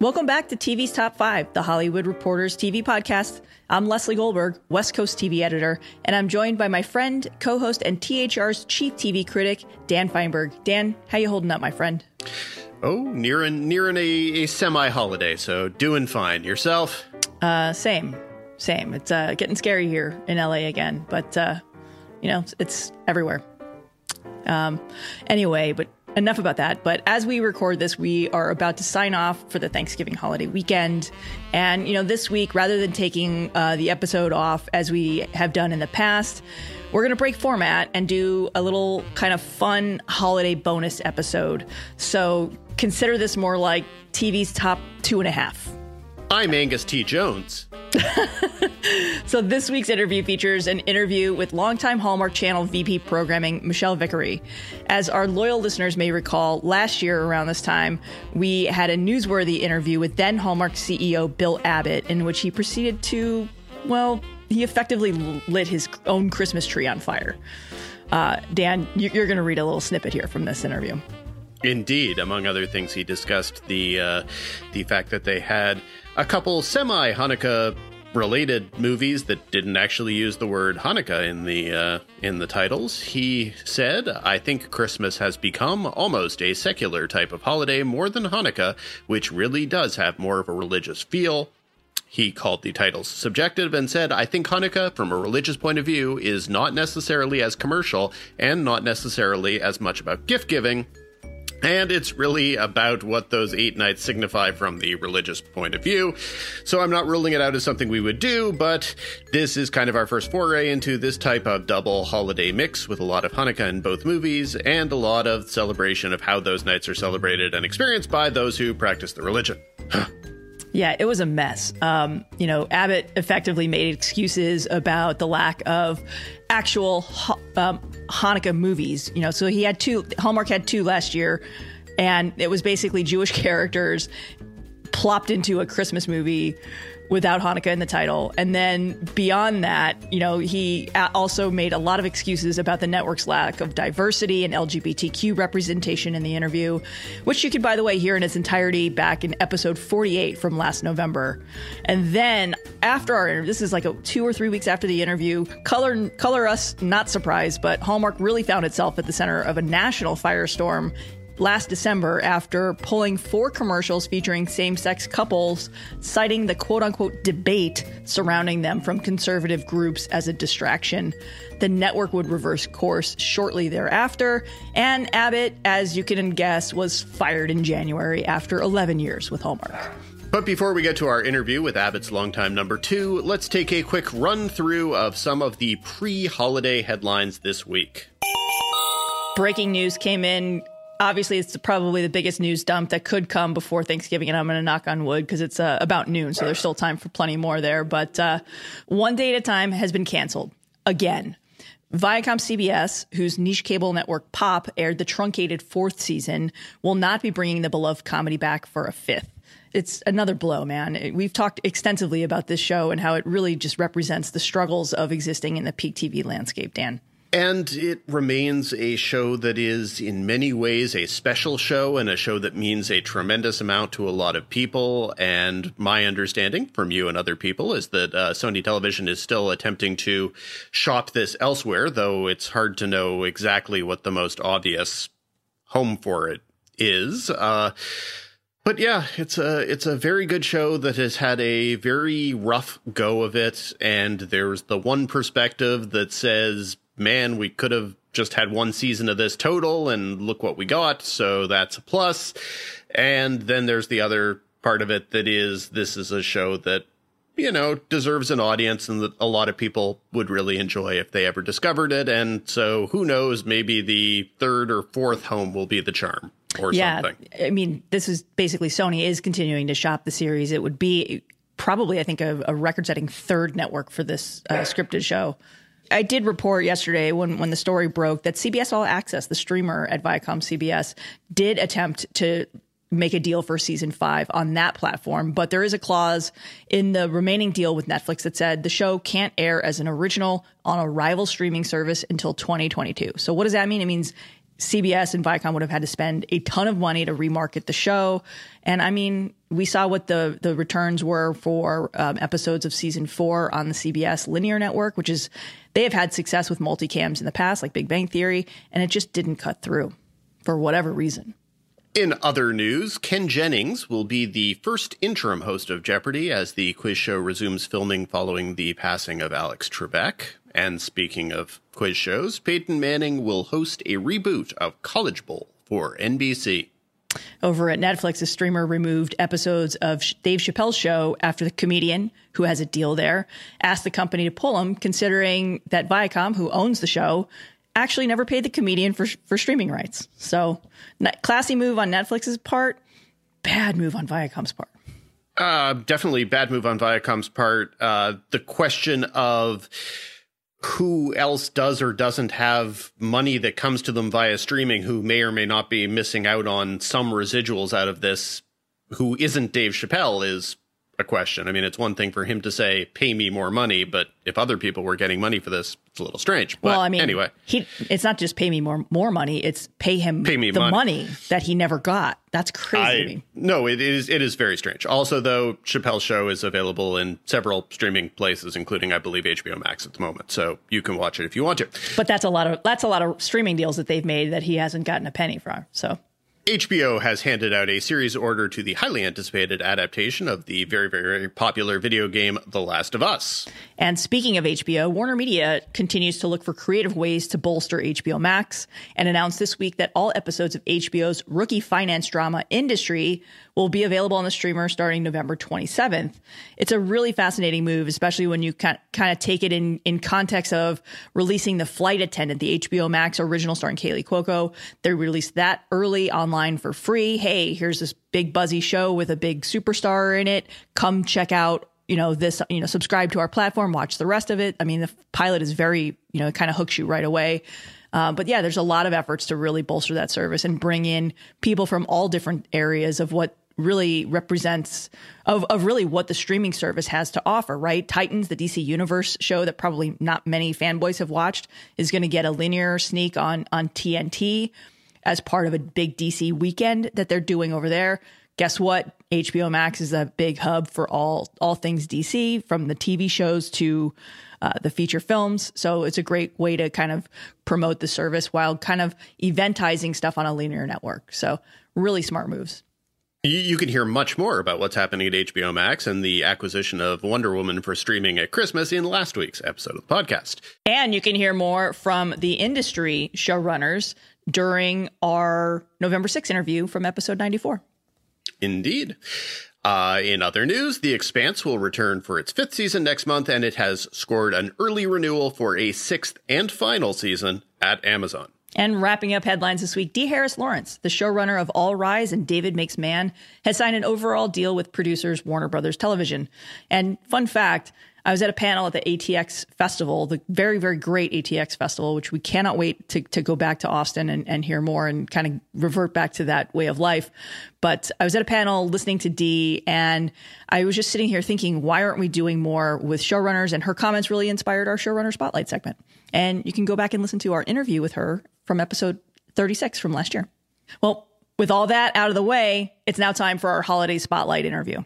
Welcome back to TV's Top 5, the Hollywood Reporters TV podcast. I'm Leslie Goldberg, West Coast TV editor, and I'm joined by my friend, co-host, and THR's chief TV critic, Dan Feinberg. Dan, how you holding up, my friend? Oh, nearing nearing a, a semi-holiday, so doing fine. Yourself? Uh, same, same. It's uh, getting scary here in LA again, but uh, you know, it's, it's everywhere. Um, anyway, but enough about that. But as we record this, we are about to sign off for the Thanksgiving holiday weekend. And, you know, this week, rather than taking uh, the episode off as we have done in the past, we're going to break format and do a little kind of fun holiday bonus episode. So consider this more like TV's top two and a half. I'm Angus T. Jones. so this week's interview features an interview with longtime Hallmark Channel VP programming Michelle Vicary. As our loyal listeners may recall, last year around this time, we had a newsworthy interview with then Hallmark CEO Bill Abbott, in which he proceeded to, well, he effectively lit his own Christmas tree on fire. Uh, Dan, you're going to read a little snippet here from this interview. Indeed, among other things, he discussed the uh, the fact that they had a couple semi Hanukkah related movies that didn't actually use the word Hanukkah in the uh, in the titles. He said, "I think Christmas has become almost a secular type of holiday more than Hanukkah, which really does have more of a religious feel." He called the titles subjective and said, I think Hanukkah, from a religious point of view, is not necessarily as commercial and not necessarily as much about gift giving and it's really about what those eight nights signify from the religious point of view. So I'm not ruling it out as something we would do, but this is kind of our first foray into this type of double holiday mix with a lot of Hanukkah in both movies and a lot of celebration of how those nights are celebrated and experienced by those who practice the religion. Yeah, it was a mess. Um, you know, Abbott effectively made excuses about the lack of actual um, Hanukkah movies. You know, so he had two. Hallmark had two last year, and it was basically Jewish characters plopped into a Christmas movie without Hanukkah in the title. And then beyond that, you know, he also made a lot of excuses about the network's lack of diversity and LGBTQ representation in the interview, which you can, by the way, hear in its entirety back in episode 48 from last November. And then after our interview, this is like a, two or three weeks after the interview, color, color us not surprised, but Hallmark really found itself at the center of a national firestorm last December after pulling four commercials featuring same sex couples, citing the quote unquote debate surrounding them from conservative groups as a distraction. The network would reverse course shortly thereafter, and Abbott, as you can guess, was fired in January after 11 years with Hallmark. But before we get to our interview with Abbott's longtime number two, let's take a quick run through of some of the pre holiday headlines this week. Breaking news came in obviously it's probably the biggest news dump that could come before Thanksgiving, and I'm going to knock on wood because it's uh, about noon, so there's still time for plenty more there. But uh, one day at a time has been canceled again. Viacom CBS, whose niche cable network Pop aired the truncated fourth season, will not be bringing the beloved comedy back for a fifth. It's another blow, man. We've talked extensively about this show and how it really just represents the struggles of existing in the peak TV landscape, Dan. And it remains a show that is, in many ways, a special show and a show that means a tremendous amount to a lot of people. And my understanding from you and other people is that uh, Sony Television is still attempting to shop this elsewhere, though it's hard to know exactly what the most obvious home for it is. Uh, but yeah, it's a it's a very good show that has had a very rough go of it, and there's the one perspective that says, "Man, we could have just had one season of this total, and look what we got." So that's a plus. And then there's the other part of it that is this is a show that you know deserves an audience and that a lot of people would really enjoy if they ever discovered it. And so who knows, maybe the third or fourth home will be the charm or yeah, something. I mean, this is basically Sony is continuing to shop the series. It would be probably, I think, a, a record-setting third network for this uh, scripted show. I did report yesterday when when the story broke that CBS All Access, the streamer at Viacom CBS, did attempt to make a deal for season five on that platform. But there is a clause in the remaining deal with Netflix that said the show can't air as an original on a rival streaming service until 2022. So what does that mean? It means CBS and Viacom would have had to spend a ton of money to remarket the show. And I mean, we saw what the the returns were for um, episodes of season four on the CBS linear network, which is they have had success with multicams in the past, like Big Bang Theory, and it just didn't cut through for whatever reason. In other news, Ken Jennings will be the first interim host of Jeopardy as the quiz show resumes filming following the passing of Alex Trebek. And speaking of quiz shows, Peyton Manning will host a reboot of College Bowl for NBC. Over at Netflix, a streamer removed episodes of Dave Chappelle's show after the comedian, who has a deal there, asked the company to pull him, considering that Viacom, who owns the show, actually never paid the comedian for for streaming rights. So, classy move on Netflix's part, bad move on Viacom's part. Uh, definitely bad move on Viacom's part. Uh, the question of who else does or doesn't have money that comes to them via streaming who may or may not be missing out on some residuals out of this who isn't Dave Chappelle is a question. I mean, it's one thing for him to say, pay me more money, but if other people were getting money for this, it's a little strange. But well, I mean, anyway, he, it's not just pay me more, more money. It's pay him pay me the money. money that he never got. That's crazy. I, no, it is, it is very strange. Also, though, Chappelle's show is available in several streaming places, including, I believe, HBO Max at the moment. So you can watch it if you want to. But that's a lot of, that's a lot of streaming deals that they've made that he hasn't gotten a penny from. So HBO has handed out a series order to the highly anticipated adaptation of the very, very, very popular video game The Last of Us. And speaking of HBO, Warner Media continues to look for creative ways to bolster HBO Max and announced this week that all episodes of HBO's rookie finance drama Industry will be available on the streamer starting November 27th. It's a really fascinating move, especially when you kind of take it in, in context of releasing The Flight Attendant, the HBO Max original starring Kaley Cuoco. They released that early online for free. Hey, here's this big buzzy show with a big superstar in it. Come check out you know this you know subscribe to our platform watch the rest of it i mean the pilot is very you know it kind of hooks you right away uh, but yeah there's a lot of efforts to really bolster that service and bring in people from all different areas of what really represents of, of really what the streaming service has to offer, right? Titans, the DC Universe show that probably not many fanboys have watched, is going to get a linear sneak on on TNT as part of a big DC weekend that they're doing over there. Guess what? HBO Max is a big hub for all all things DC, from the TV shows to uh, the feature films. So it's a great way to kind of promote the service while kind of eventizing stuff on a linear network. So really smart moves. You can hear much more about what's happening at HBO Max and the acquisition of Wonder Woman for streaming at Christmas in last week's episode of the podcast. And you can hear more from the industry showrunners during our November 6th interview from episode 94. Indeed. Uh, in other news, The Expanse will return for its fifth season next month, and it has scored an early renewal for a sixth and final season at Amazon. And wrapping up headlines this week, Dee Harris Lawrence, the showrunner of All Rise and David Makes Man, has signed an overall deal with producers Warner Brothers Television. And fun fact, I was at a panel at the ATX Festival, the very, very great ATX Festival, which we cannot wait to, to go back to Austin and, and hear more and kind of revert back to that way of life. But I was at a panel listening to Dee, and I was just sitting here thinking, why aren't we doing more with showrunners? And her comments really inspired our showrunner spotlight segment. And you can go back and listen to our interview with her from episode 36 from last year. Well, with all that out of the way, it's now time for our holiday spotlight interview.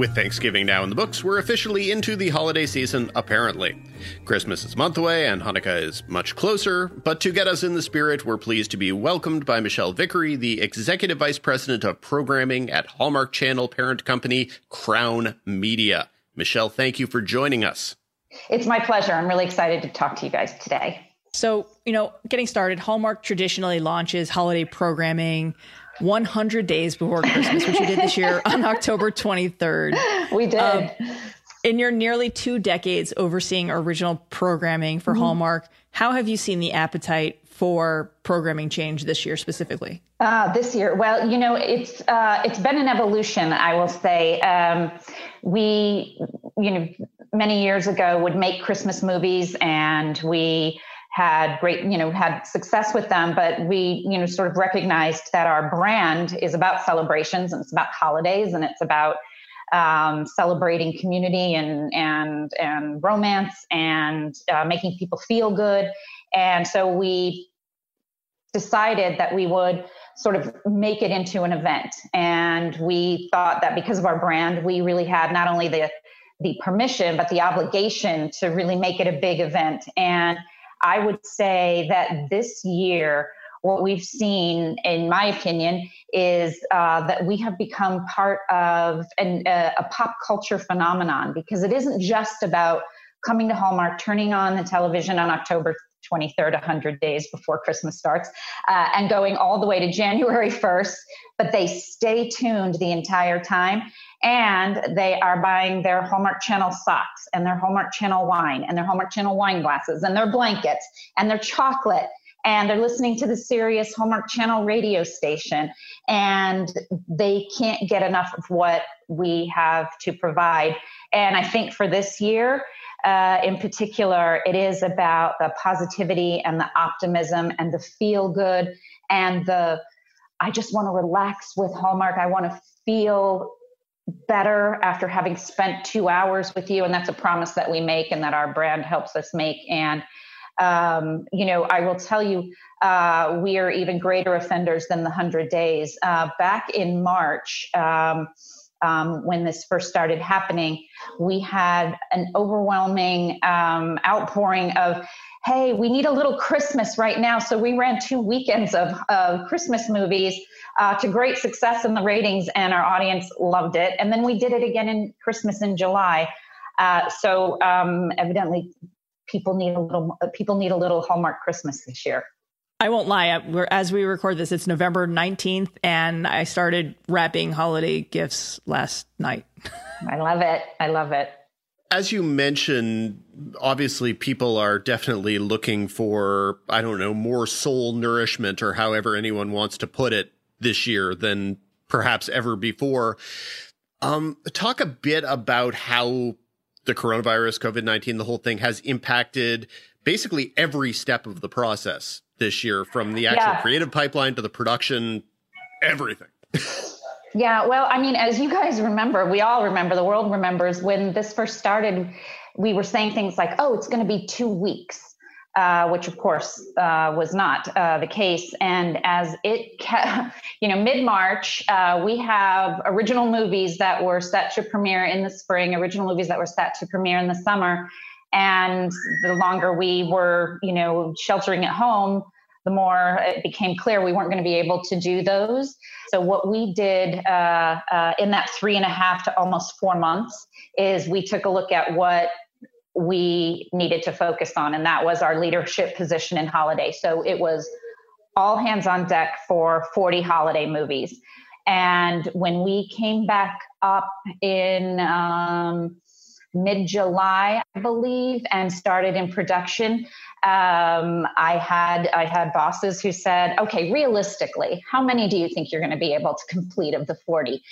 With Thanksgiving now in the books, we're officially into the holiday season, apparently. Christmas is a month away and Hanukkah is much closer, but to get us in the spirit, we're pleased to be welcomed by Michelle Vicary, the Executive Vice President of Programming at Hallmark Channel parent company Crown Media. Michelle, thank you for joining us. It's my pleasure. I'm really excited to talk to you guys today. So, you know, getting started, Hallmark traditionally launches holiday programming 100 days before Christmas, which we did this year on October 23rd. We did. Um, in your nearly two decades overseeing original programming for mm-hmm. Hallmark, how have you seen the appetite for programming change this year specifically? Uh, this year, well, you know, it's uh, it's been an evolution. I will say, um, we, you know, many years ago would make Christmas movies, and we had great, you know, had success with them, but we, you know, sort of recognized that our brand is about celebrations and it's about holidays and it's about um, celebrating community and and and romance and uh, making people feel good. And so we decided that we would sort of make it into an event. And we thought that because of our brand, we really had not only the the permission but the obligation to really make it a big event. And I would say that this year, what we've seen, in my opinion, is uh, that we have become part of an, uh, a pop culture phenomenon because it isn't just about coming to Hallmark, turning on the television on October 23rd, 100 days before Christmas starts, uh, and going all the way to January 1st, but they stay tuned the entire time and they are buying their Hallmark Channel socks and their Hallmark Channel wine and their Hallmark Channel wine glasses and their blankets and their chocolate and they're listening to the Sirius Hallmark Channel radio station and they can't get enough of what we have to provide. And I think for this year, uh, in particular, it is about the positivity and the optimism and the feel good and the I just want to relax with Hallmark. I want to feel better after having spent two hours with you. And that's a promise that we make and that our brand helps us make. And, um, you know, I will tell you, uh, we are even greater offenders than the 100 days. Uh, back in March, um, um, when this first started happening, we had an overwhelming um, outpouring of, hey, we need a little Christmas right now. So we ran two weekends of, of Christmas movies uh, to great success in the ratings, and our audience loved it. And then we did it again in Christmas in July. Uh, so um, evidently, people need a little people need a little Hallmark Christmas this year. I won't lie. We're, as we record this, it's November 19th, and I started wrapping holiday gifts last night. I love it. I love it. As you mentioned, obviously people are definitely looking for, I don't know, more soul nourishment or however anyone wants to put it this year than perhaps ever before. Um, talk a bit about how the coronavirus, COVID 19, the whole thing has impacted basically every step of the process this year from the actual yeah. creative pipeline to the production, everything. yeah, well, I mean, as you guys remember, we all remember, the world remembers when this first started, we were saying things like, oh, it's going to be two weeks uh, which of course uh, was not uh, the case. And as it, you know, mid March, uh, we have original movies that were set to premiere in the spring, original movies that were set to premiere in the summer. And the longer we were, you know, sheltering at home, the more it became clear we weren't going to be able to do those. So, what we did uh, uh, in that three and a half to almost four months is we took a look at what we needed to focus on, and that was our leadership position in holiday. So it was all hands on deck for 40 holiday movies. And when we came back up in um, mid July, I believe, and started in production, um, I had I had bosses who said, "Okay, realistically, how many do you think you're going to be able to complete of the 40?"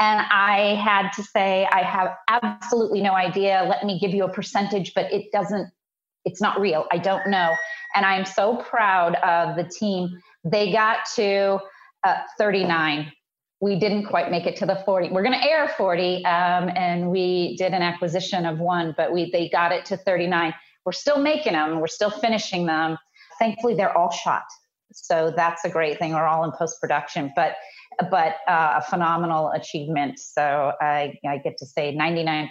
And I had to say, I have absolutely no idea. Let me give you a percentage, but it doesn't, it's not real. I don't know. And I'm so proud of the team. They got to uh, 39. We didn't quite make it to the 40. We're going to air 40, um, and we did an acquisition of one, but we they got it to 39. We're still making them. We're still finishing them. Thankfully, they're all shot, so that's a great thing. We're all in post production, but but uh, a phenomenal achievement. So I, I get to say 99%,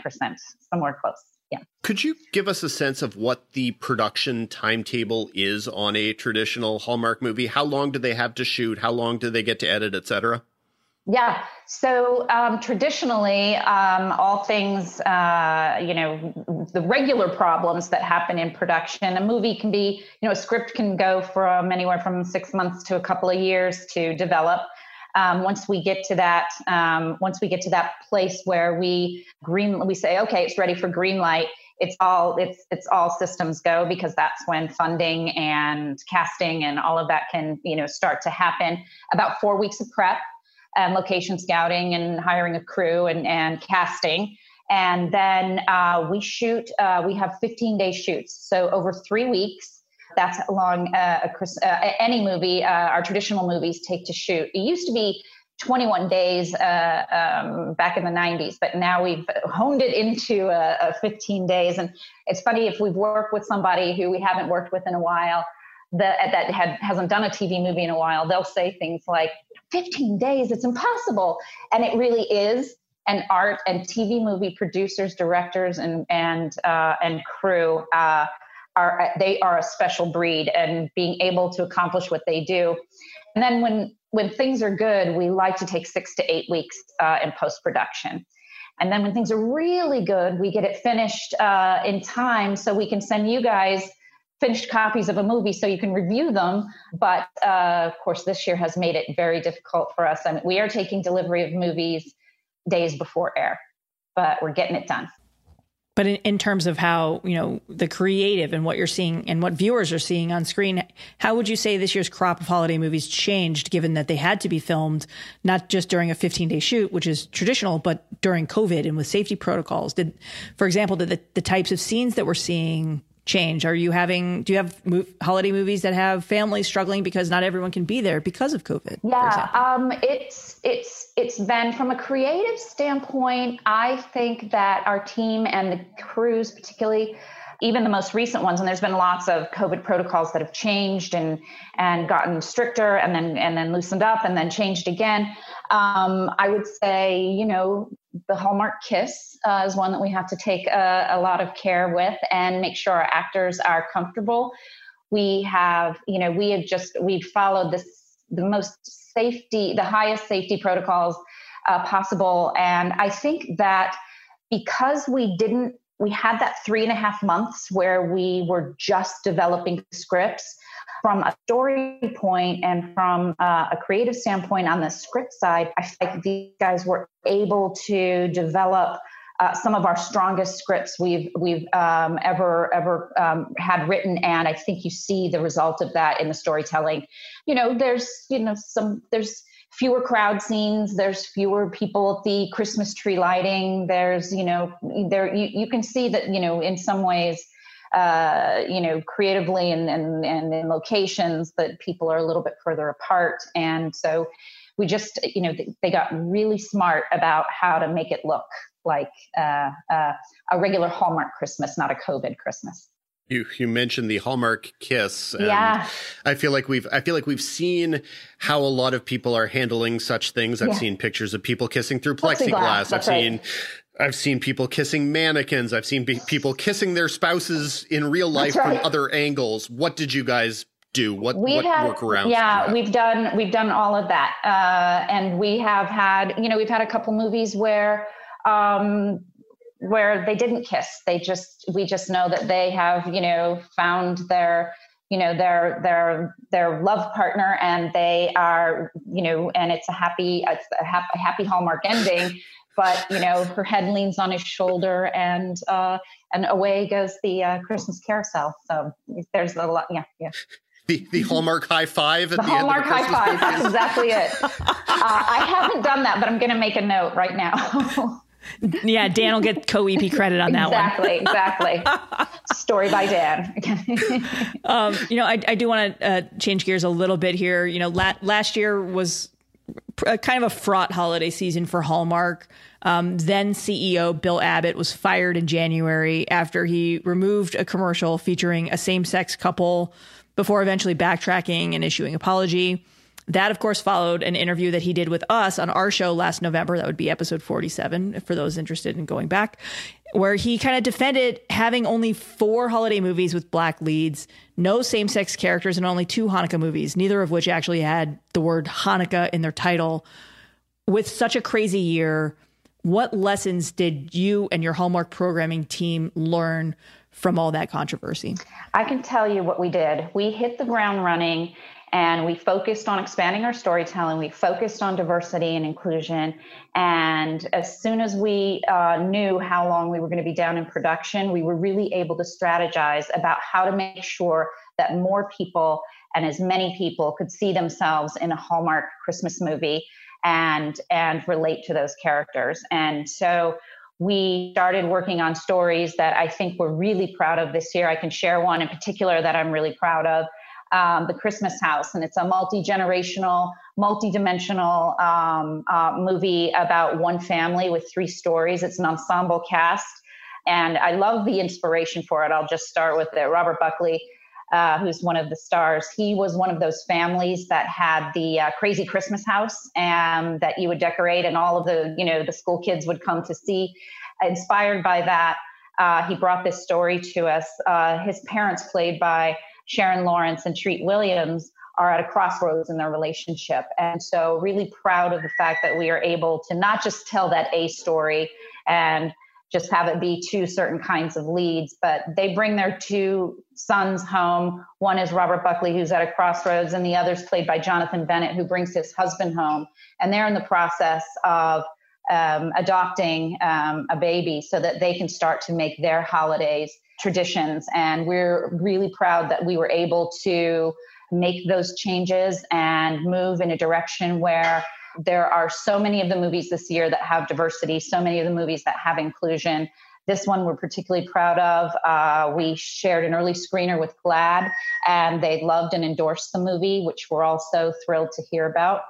somewhere close. Yeah. Could you give us a sense of what the production timetable is on a traditional Hallmark movie? How long do they have to shoot? How long do they get to edit, etc.? Yeah. So um, traditionally, um, all things, uh, you know, the regular problems that happen in production, a movie can be, you know, a script can go from anywhere from six months to a couple of years to develop. Um, once we get to that, um, once we get to that place where we green, we say, okay, it's ready for green light. It's all it's it's all systems go because that's when funding and casting and all of that can you know start to happen. About four weeks of prep and location scouting and hiring a crew and, and casting. And then uh, we shoot, uh, we have 15 day shoots. So over three weeks, that's long uh, uh any movie, uh, our traditional movies take to shoot. It used to be 21 days uh, um, back in the 90s, but now we've honed it into 15 days. And it's funny if we've worked with somebody who we haven't worked with in a while, that that had hasn't done a TV movie in a while, they'll say things like 15 days, it's impossible. And it really is. And art and TV movie producers, directors, and and uh, and crew uh, are they are a special breed, and being able to accomplish what they do. And then when when things are good, we like to take six to eight weeks uh, in post production. And then when things are really good, we get it finished uh, in time so we can send you guys finished copies of a movie so you can review them. But uh, of course, this year has made it very difficult for us. I mean, we are taking delivery of movies days before air, but we're getting it done. But in, in terms of how, you know, the creative and what you're seeing and what viewers are seeing on screen, how would you say this year's crop of holiday movies changed given that they had to be filmed not just during a 15 day shoot, which is traditional, but during COVID and with safety protocols? Did, for example, did the, the types of scenes that we're seeing change? Are you having, do you have holiday movies that have families struggling because not everyone can be there because of COVID? Yeah, um, it's, it's, it's been from a creative standpoint, I think that our team and the crews, particularly, even the most recent ones, and there's been lots of COVID protocols that have changed and and gotten stricter, and then and then loosened up, and then changed again. Um, I would say, you know, the Hallmark kiss uh, is one that we have to take a, a, lot of care with and make sure our actors are comfortable. We have, you know, we have just we've followed this the most safety, the highest safety protocols uh, possible, and I think that because we didn't, we had that three and a half months where we were just developing scripts from a story point and from uh, a creative standpoint on the script side, I feel like these guys were able to develop uh, some of our strongest scripts we've we've um, ever ever um, had written, and I think you see the result of that in the storytelling. You know, there's you know some there's fewer crowd scenes. There's fewer people at the christmas tree lighting. There's you know there you, you can see that you know in some ways uh, you know, creatively and, and, and in locations that people are a little bit further apart. And so we just, you know, they got really smart about how to make it look like uh, uh, a regular Hallmark Christmas, not a COVID Christmas. You you mentioned the Hallmark kiss. yeah. I feel like we've I feel like we've seen how a lot of people are handling such things. I've yeah. seen pictures of people kissing through plexiglass. I've right. seen I've seen people kissing mannequins. I've seen be- people kissing their spouses in real life right. from other angles. What did you guys do? What, what had, workarounds? Yeah, we've done we've done all of that, uh, and we have had you know we've had a couple movies where um, where they didn't kiss. They just we just know that they have you know found their you know their their their love partner and they are you know and it's a happy it's a a happy hallmark ending but you know her head leans on his shoulder and uh, and away goes the uh, Christmas carousel. So there's a lot. Yeah, yeah. The, the Hallmark high five at the, the Hallmark high five. That's exactly it. Uh, I haven't done that, but I'm going to make a note right now. yeah, Dan will get co EP credit on that exactly, one. Exactly, exactly. Story by Dan. um, you know, I, I do want to uh, change gears a little bit here. You know, la- last year was a, kind of a fraught holiday season for Hallmark. Um, then CEO Bill Abbott was fired in January after he removed a commercial featuring a same sex couple before eventually backtracking and issuing apology. That, of course, followed an interview that he did with us on our show last November. That would be episode 47 for those interested in going back, where he kind of defended having only four holiday movies with black leads, no same sex characters, and only two Hanukkah movies, neither of which actually had the word Hanukkah in their title. With such a crazy year, what lessons did you and your Hallmark programming team learn from all that controversy? I can tell you what we did. We hit the ground running and we focused on expanding our storytelling. We focused on diversity and inclusion. And as soon as we uh, knew how long we were going to be down in production, we were really able to strategize about how to make sure that more people and as many people could see themselves in a Hallmark Christmas movie and and relate to those characters. And so we started working on stories that I think we're really proud of this year. I can share one in particular that I'm really proud of um, The Christmas House. And it's a multi generational, multi dimensional um, uh, movie about one family with three stories. It's an ensemble cast. And I love the inspiration for it. I'll just start with it. Robert Buckley uh, who's one of the stars, he was one of those families that had the uh, crazy Christmas house and that you would decorate, and all of the you know the school kids would come to see. Inspired by that, uh, he brought this story to us. Uh, his parents, played by Sharon Lawrence and Treat Williams, are at a crossroads in their relationship, and so really proud of the fact that we are able to not just tell that A story and just have it be two certain kinds of leads. But they bring their two sons home. One is Robert Buckley, who's at a crossroads, and the other's played by Jonathan Bennett, who brings his husband home. And they're in the process of um, adopting um, a baby so that they can start to make their holidays traditions. And we're really proud that we were able to make those changes and move in a direction where there are so many of the movies this year that have diversity, so many of the movies that have inclusion. This one we're particularly proud of. Uh, we shared an early screener with GLAAD, and they loved and endorsed the movie, which we're also thrilled to hear about.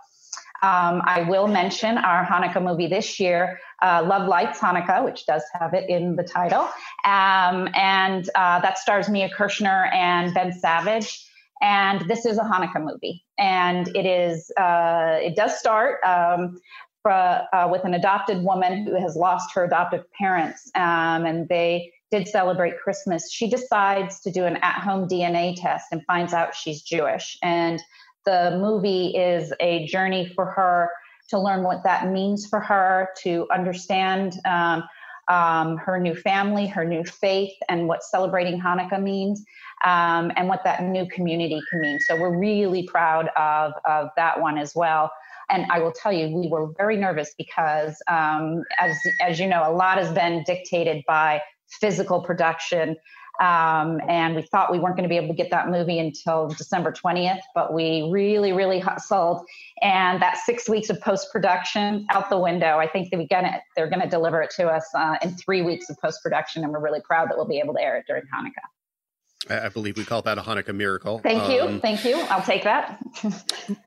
Um, I will mention our Hanukkah movie this year, uh, Love Lights Hanukkah, which does have it in the title. Um, and uh, that stars Mia Kirshner and Ben Savage. And this is a Hanukkah movie, and it is uh, it does start um, for, uh, with an adopted woman who has lost her adoptive parents, um, and they did celebrate Christmas. She decides to do an at-home DNA test and finds out she's Jewish, and the movie is a journey for her to learn what that means for her, to understand um, um, her new family, her new faith, and what celebrating Hanukkah means, um, and what that new community can mean. So we're really proud of, of that one as well. And I will tell you, we were very nervous because, um, as, as you know, a lot has been dictated by physical production. Um, and we thought we weren't going to be able to get that movie until December 20th, but we really, really hustled. And that six weeks of post production out the window. I think that we gonna, they're going to deliver it to us uh, in three weeks of post production, and we're really proud that we'll be able to air it during Hanukkah. I believe we call that a Hanukkah miracle. Thank you. Um, Thank you. I'll take that.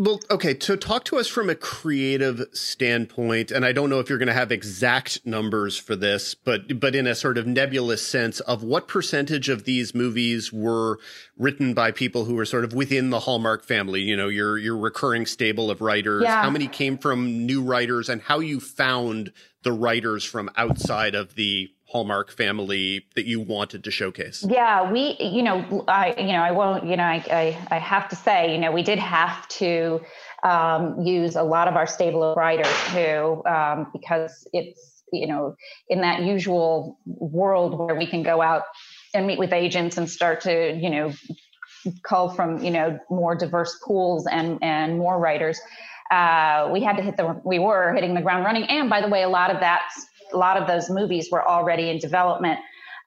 Well, okay, to talk to us from a creative standpoint, and I don't know if you're going to have exact numbers for this, but but in a sort of nebulous sense of what percentage of these movies were written by people who were sort of within the Hallmark family, you know, your your recurring stable of writers, Yeah. how many came from new writers and how you found the writers from outside of the Hallmark family that you wanted to showcase. Yeah, we, you know, I, you know, I won't, you know, I, I, I have to say, you know, we did have to um, use a lot of our stable of writers who, um, because it's, you know, in that usual world where we can go out and meet with agents and start to, you know, cull from, you know, more diverse pools and and more writers. Uh, we had to hit the, we were hitting the ground running. And by the way, a lot of that, a lot of those movies were already in development.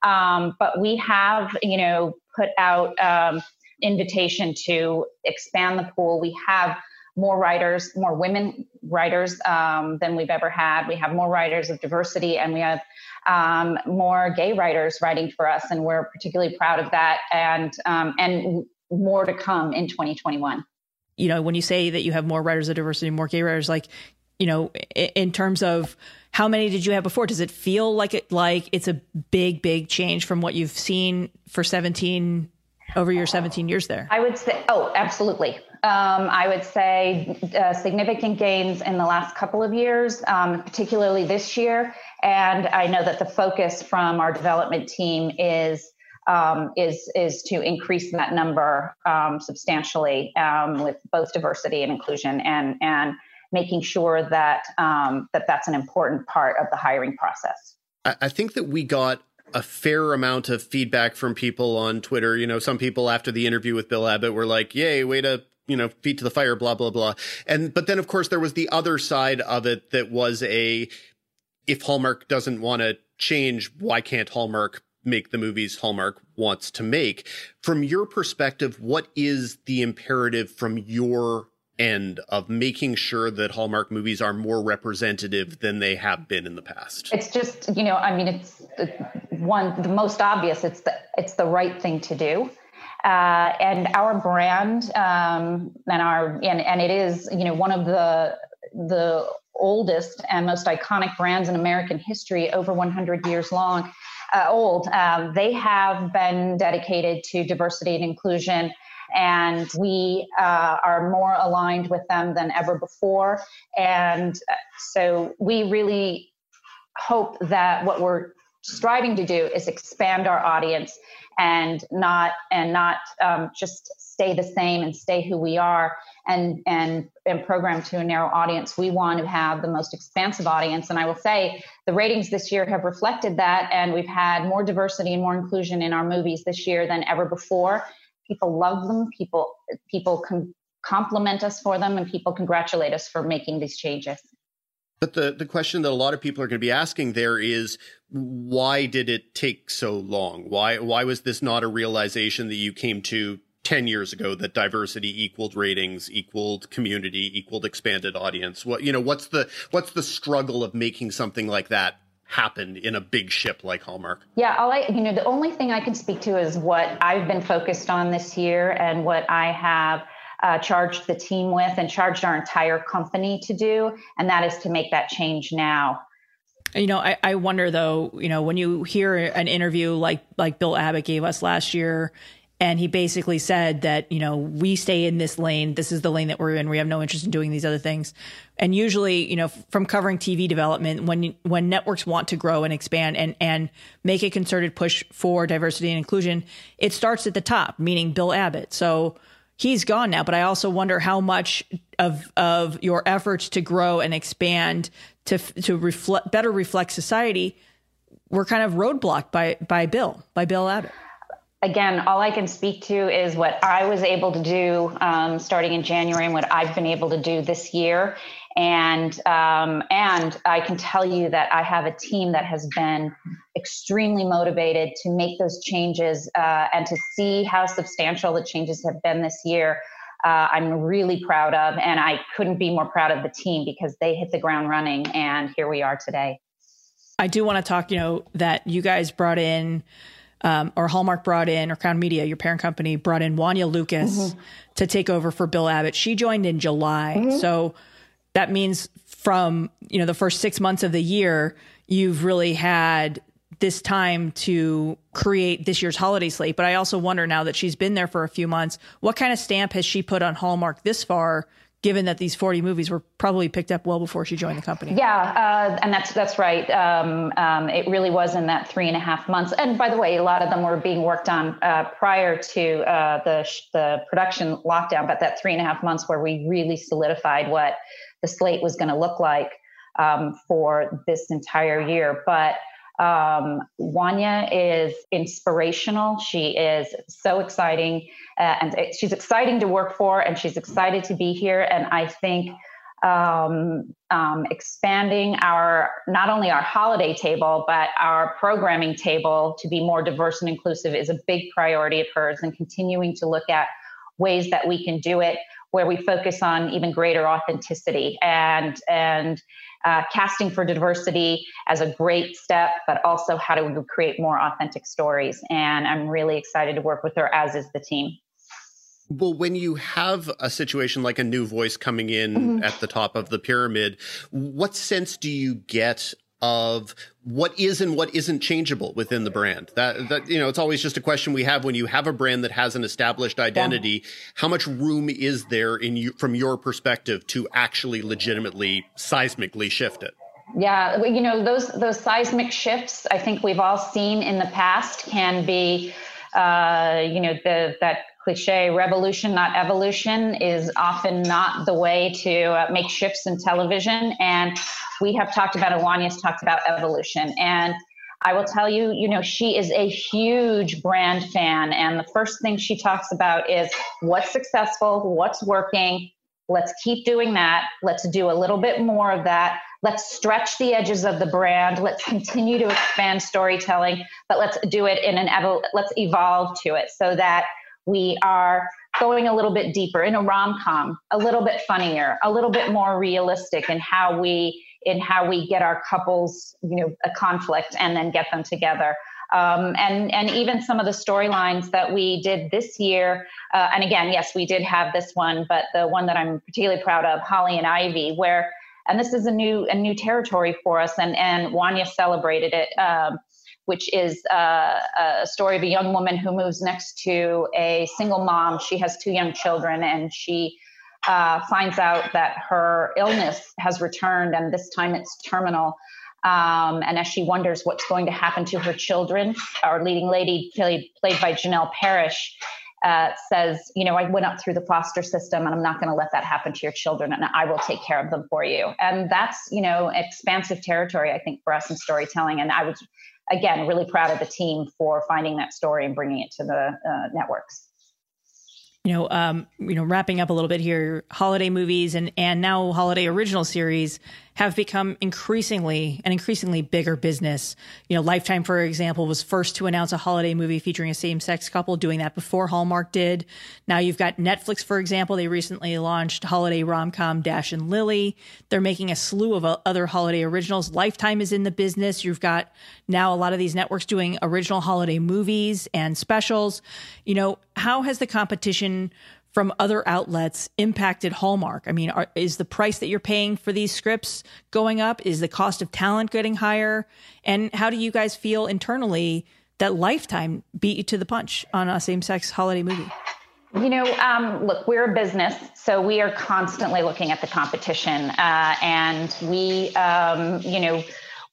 Um, but we have, you know, put out um, invitation to expand the pool. We have more writers, more women writers um, than we've ever had. We have more writers of diversity, and we have um, more gay writers writing for us, and we're particularly proud of that. And um, and more to come in 2021. You know, when you say that you have more writers of diversity, more gay writers, like you know, in terms of how many did you have before? Does it feel like it like it's a big, big change from what you've seen for 17 over your 17 years there? I would say, oh, absolutely. Um, I would say uh, significant gains in the last couple of years, um, particularly this year. And I know that the focus from our development team is um, is is to increase that number um, substantially um, with both diversity and inclusion, and and making sure that um, that that's an important part of the hiring process. I think that we got a fair amount of feedback from people on Twitter. You know, some people after the interview with Bill Abbott were like, "Yay, way to." You know, feet to the fire, blah blah blah, and but then of course there was the other side of it that was a if Hallmark doesn't want to change, why can't Hallmark make the movies Hallmark wants to make? From your perspective, what is the imperative from your end of making sure that Hallmark movies are more representative than they have been in the past? It's just, you know, I mean, it's one the most obvious. It's the it's the right thing to do. Uh, and our brand um, and our and, and it is you know one of the the oldest and most iconic brands in American history, over 100 years long, uh, old. Um, they have been dedicated to diversity and inclusion and we uh, are more aligned with them than ever before. And uh, so we really hope that what we're striving to do is expand our audience and not and not um, just stay the same and stay who we are and and and program to a narrow audience. We want to have the most expansive audience. And i will say the ratings this year have reflected that. And we've had more diversity and more inclusion in our movies this year than ever before people love them people people can compliment us for them and people congratulate us for making these changes but the, the question that a lot of people are going to be asking there is why did it take so long? Why why was this not a realization that you came to 10 years ago that diversity equaled ratings, equaled community, equaled expanded audience? What you know, what's the what's the struggle of making something like that happened in a big ship like Hallmark? Yeah, all I, you know, the only thing I can speak to is what I've been focused on this year and what I have uh, charged the team with and charged our entire company to do, and that is to make that change now. You know, I, I wonder though, you know, when you hear an interview like like Bill Abbott gave us last year, and he basically said that you know we stay in this lane. This is the lane that we're in. We have no interest in doing these other things. And usually you know from covering tv development when when networks want to grow and expand and and make a concerted push for diversity and inclusion it starts at the top meaning bill abbott. So he's gone now. But i also wonder how much of of your efforts to grow and expand to to reflect better reflect society were kind of roadblocked by by bill by bill abbott again, all I can speak to is what I was able to do um, starting in January and what I've been able to do this year. And um, and I can tell you that I have a team that has been extremely motivated to make those changes uh, and to see how substantial the changes have been this year. Uh, I'm really proud of, and I couldn't be more proud of the team because they hit the ground running, and here we are today. I do want to talk, you know, that you guys brought in um, or Hallmark brought in, or Crown Media, your parent company, brought in Wonya Lucas mm-hmm. to take over for Bill Abbott. She joined in July. Mm-hmm. So that means from, you know, the first six months of the year, you've really had this time to create this year's holiday slate. But I also wonder now that she's been there for a few months, what kind of stamp has she put on Hallmark this far given that these 40 movies were probably picked up well before she joined the company. Yeah, uh, and that's that's right. Um, um, it really was in that three and a half months. And by the way, a lot of them were being worked on uh, prior to uh, the the production lockdown. But that three and a half months where we really solidified what the slate was going to look like um, for this entire year. But um, Wonya is inspirational. She is so exciting, uh, and she's exciting to work for, and she's excited to be here. And I think um, um, expanding our not only our holiday table but our programming table to be more diverse and inclusive is a big priority of hers, and continuing to look at ways that we can do it where we focus on even greater authenticity and and uh, casting for diversity as a great step, but also how do we create more authentic stories. And I'm really excited to work with her, as is the team. Well, when you have a situation like a new voice coming in mm-hmm. at the top of the pyramid, what sense do you get of what is and what isn't changeable within the brand. That that you know, it's always just a question we have when you have a brand that has an established identity. How much room is there in you from your perspective to actually legitimately seismically shift it? Yeah, you know those those seismic shifts. I think we've all seen in the past can be, uh, you know, the that cliche revolution, not evolution, is often not the way to uh, make shifts in television. And we have talked about it, Wonya's talked about evolution. And I will tell you, you know, she is a huge brand fan. And the first thing she talks about is what's successful, what's working. Let's keep doing that. Let's do a little bit more of that. Let's stretch the edges of the brand. Let's continue to expand storytelling, but let's do it in an evo- let's evolve to it so that we are going a little bit deeper in a rom-com, a little bit funnier, a little bit more realistic in how we in how we get our couples, you know, a conflict and then get them together. Um, and and even some of the storylines that we did this year. Uh, and again, yes, we did have this one, but the one that I'm particularly proud of, Holly and Ivy, where and this is a new a new territory for us, and and Wonya celebrated it. Um, which is uh, a story of a young woman who moves next to a single mom. She has two young children, and she uh, finds out that her illness has returned, and this time it's terminal. Um, and as she wonders what's going to happen to her children, our leading lady, played, played by Janel Parrish, uh, says, You know, I went up through the foster system and I'm not going to let that happen to your children and I will take care of them for you. And that's, you know, expansive territory, I think, for us in storytelling. And I was again, really proud of the team for finding that story and bringing it to the uh, networks. You know, um, you know, wrapping up a little bit here, holiday movies and and now holiday original series have become increasingly an increasingly bigger business. You know, Lifetime, for example, was first to announce a holiday movie featuring a same sex couple, doing that before Hallmark did. Now you've got Netflix, for example. They recently launched holiday rom com Dash and Lily. They're making a slew of other holiday originals. Lifetime is in the business. You've got now a lot of these networks doing original holiday movies and specials. You know, how has the competition from other outlets impacted Hallmark? I mean, are, is the price that you're paying for these scripts going up? Is the cost of talent getting higher? And how do you guys feel internally that Lifetime beat you to the punch on a same sex holiday movie? You know, um, look, we're a business, so we are constantly looking at the competition. Uh, and we, um, you know,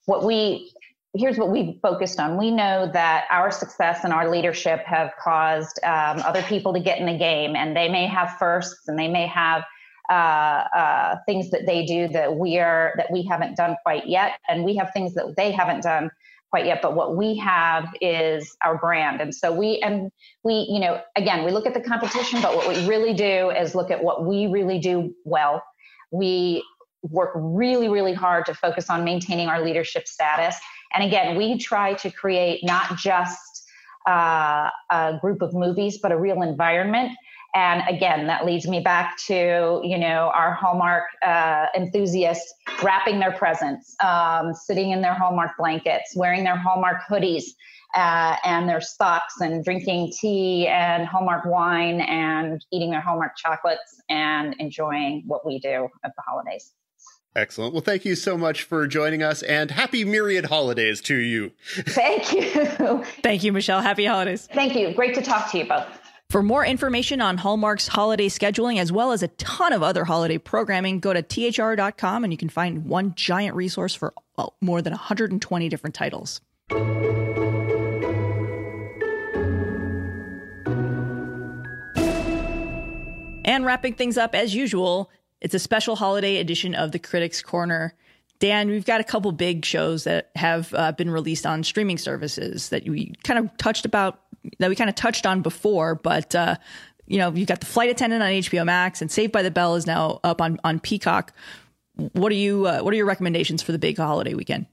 what we here's what we focused on. We know that our success and our leadership have caused um, other people to get in the game, and they may have firsts, and they may have uh, uh, things that they do that we are that we haven't done quite yet, and we have things that they haven't done quite yet. But what we have is our brand, and so we and we, you know, again, we look at the competition, but what we really do is look at what we really do well. We work really, really hard to focus on maintaining our leadership status and again, we try to create not just uh, a group of movies, but a real environment. And again, that leads me back to you know our Hallmark uh, enthusiasts wrapping their presents, um, sitting in their Hallmark blankets, wearing their Hallmark hoodies, uh, and their socks, and drinking tea and Hallmark wine, and eating their Hallmark chocolates, and enjoying what we do at the holidays. Excellent. Well, thank you so much for joining us and happy myriad holidays to you. Thank you. thank you, Michelle. Happy holidays. Thank you. Great to talk to you both. For more information on Hallmark's holiday scheduling, as well as a ton of other holiday programming, go to thr.com and you can find one giant resource for more than 120 different titles. And wrapping things up as usual, it's a special holiday edition of the Critics Corner. Dan, we've got a couple big shows that have uh, been released on streaming services that we kind of touched about, that we kind of touched on before, but uh, you know, you've got the Flight Attendant on HBO Max, and Saved by the Bell is now up on on Peacock. What are you? Uh, what are your recommendations for the big holiday weekend?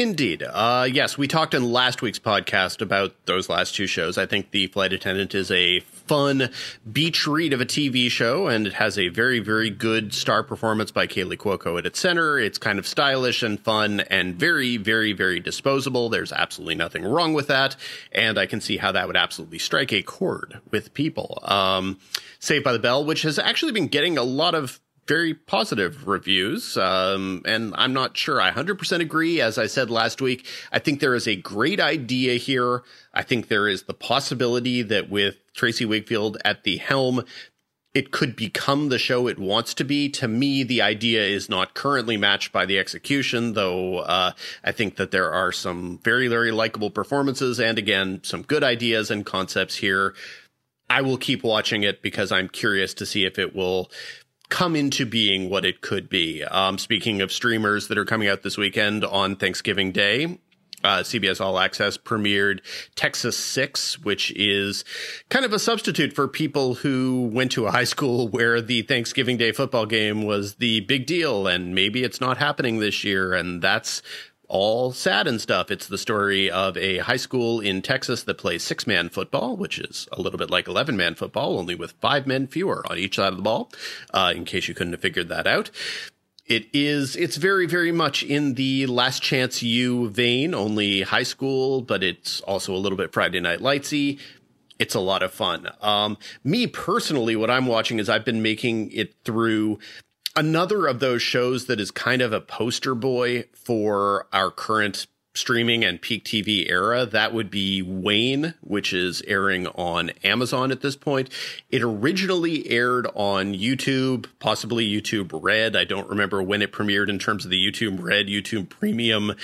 Indeed. Uh, yes, we talked in last week's podcast about those last two shows. I think The Flight Attendant is a fun beach read of a TV show, and it has a very, very good star performance by Kaley Cuoco at its center. It's kind of stylish and fun and very, very, very disposable. There's absolutely nothing wrong with that, and I can see how that would absolutely strike a chord with people. Um, Saved by the Bell, which has actually been getting a lot of very positive reviews. Um, and I'm not sure I 100% agree. As I said last week, I think there is a great idea here. I think there is the possibility that with Tracy Wigfield at the helm, it could become the show it wants to be. To me, the idea is not currently matched by the execution, though uh, I think that there are some very, very likable performances and again, some good ideas and concepts here. I will keep watching it because I'm curious to see if it will come into being what it could be. Um, speaking of streamers that are coming out this weekend on Thanksgiving Day, uh, CBS All Access premiered Texas Six, which is kind of a substitute for people who went to a high school where the Thanksgiving Day football game was the big deal, and maybe it's not happening this year, and that's all sad and stuff. It's the story of a high school in Texas that plays six man football, which is a little bit like 11 man football, only with five men fewer on each side of the ball, uh, in case you couldn't have figured that out. It is, it's very, very much in the Last Chance U vein, only high school, but it's also a little bit Friday Night Lightsy. It's a lot of fun. Um, me personally, what I'm watching is I've been making it through another of those shows that is kind of a poster boy for our current streaming and peak TV era, that would be Wayne, which is airing on Amazon at this point. It originally aired on YouTube, possibly YouTube Red. I don't remember when it premiered in terms of the YouTube Red, YouTube Premium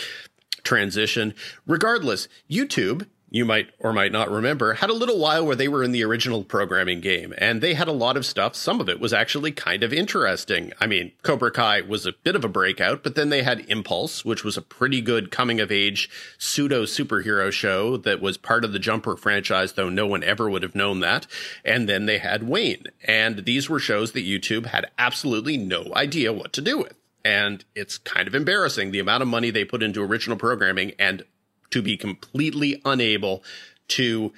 transition. Regardless, YouTube you might or might not remember, had a little while where they were in the original programming game, and they had a lot of stuff. Some of it was actually kind of interesting. I mean, Cobra Kai was a bit of a breakout, but then they had Impulse, which was a pretty good coming of age pseudo superhero show that was part of the Jumper franchise, though no one ever would have known that. And then they had Wayne, and these were shows that YouTube had absolutely no idea what to do with. And it's kind of embarrassing the amount of money they put into original programming and to be completely unable to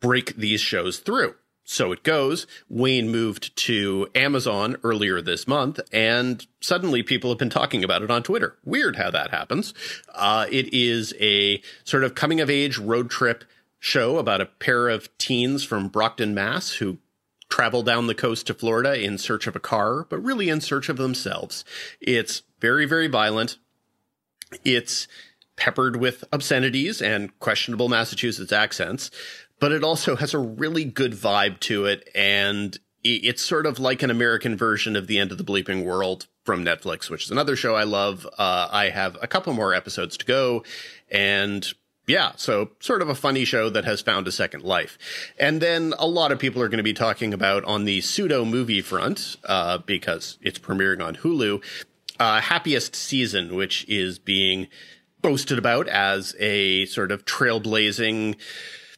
break these shows through. So it goes. Wayne moved to Amazon earlier this month, and suddenly people have been talking about it on Twitter. Weird how that happens. Uh, it is a sort of coming of age road trip show about a pair of teens from Brockton, Mass, who travel down the coast to Florida in search of a car, but really in search of themselves. It's very, very violent. It's peppered with obscenities and questionable Massachusetts accents, but it also has a really good vibe to it. And it's sort of like an American version of The End of the Bleeping World from Netflix, which is another show I love. Uh, I have a couple more episodes to go. And yeah, so sort of a funny show that has found a second life. And then a lot of people are going to be talking about on the pseudo movie front, uh, because it's premiering on Hulu, uh, Happiest Season, which is being boasted about as a sort of trailblazing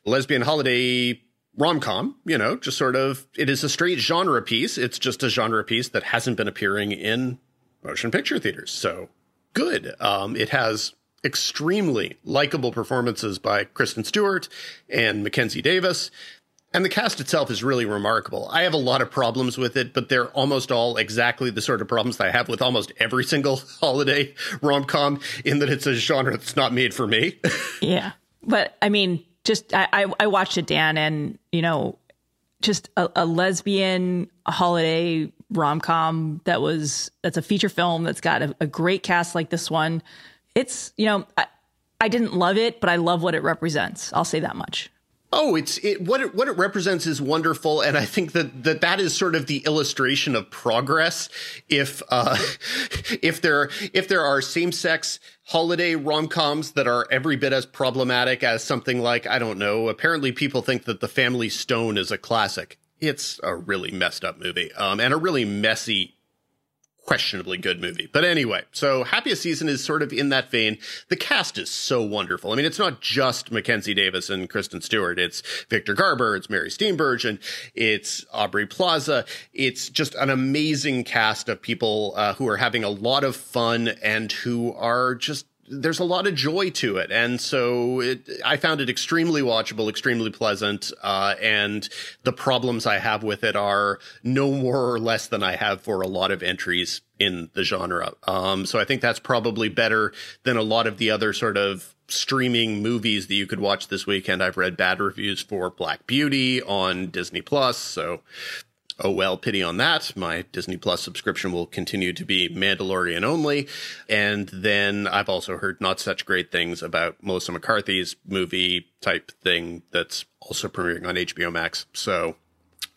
lesbian holiday rom-com, you know, just sort of it is a straight genre piece. It's just a genre piece that hasn't been appearing in motion picture theaters. So good. Um, it has extremely likable performances by Kristen Stewart and Mackenzie Davis. And the cast itself is really remarkable. I have a lot of problems with it, but they're almost all exactly the sort of problems that I have with almost every single holiday rom com, in that it's a genre that's not made for me. yeah. But I mean, just I, I, I watched it, Dan, and you know, just a, a lesbian holiday rom com that was that's a feature film that's got a, a great cast like this one. It's you know, I, I didn't love it, but I love what it represents. I'll say that much. Oh, it's it what it what it represents is wonderful, and I think that that that is sort of the illustration of progress. If uh, if there if there are same sex holiday rom coms that are every bit as problematic as something like I don't know. Apparently, people think that The Family Stone is a classic. It's a really messed up movie, um, and a really messy questionably good movie. But anyway, so Happiest Season is sort of in that vein. The cast is so wonderful. I mean, it's not just Mackenzie Davis and Kristen Stewart. It's Victor Garber, it's Mary Steenburgen, it's Aubrey Plaza. It's just an amazing cast of people uh, who are having a lot of fun and who are just there's a lot of joy to it, and so it, I found it extremely watchable, extremely pleasant. Uh, and the problems I have with it are no more or less than I have for a lot of entries in the genre. Um, so I think that's probably better than a lot of the other sort of streaming movies that you could watch this weekend. I've read bad reviews for Black Beauty on Disney Plus, so oh well, pity on that. My Disney Plus subscription will continue to be Mandalorian only. And then I've also heard not such great things about Melissa McCarthy's movie type thing that's also premiering on HBO Max. So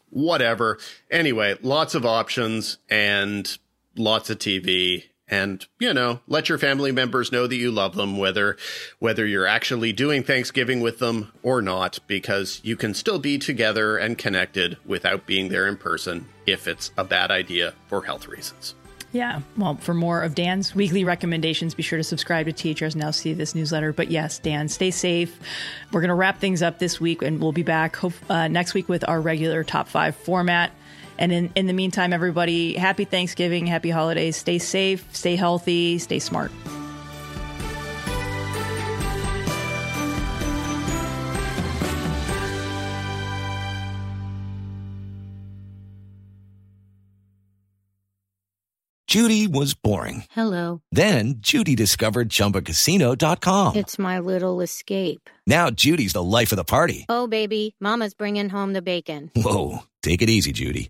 whatever. Anyway, lots of options and lots of TV and you know let your family members know that you love them whether whether you're actually doing thanksgiving with them or not because you can still be together and connected without being there in person if it's a bad idea for health reasons yeah. Well, for more of Dan's weekly recommendations, be sure to subscribe to THR's Now See This newsletter. But yes, Dan, stay safe. We're going to wrap things up this week, and we'll be back hope, uh, next week with our regular top five format. And in, in the meantime, everybody, happy Thanksgiving, happy holidays. Stay safe, stay healthy, stay smart. Judy was boring. Hello. Then Judy discovered chumbacasino.com. It's my little escape. Now Judy's the life of the party. Oh, baby, Mama's bringing home the bacon. Whoa. Take it easy, Judy.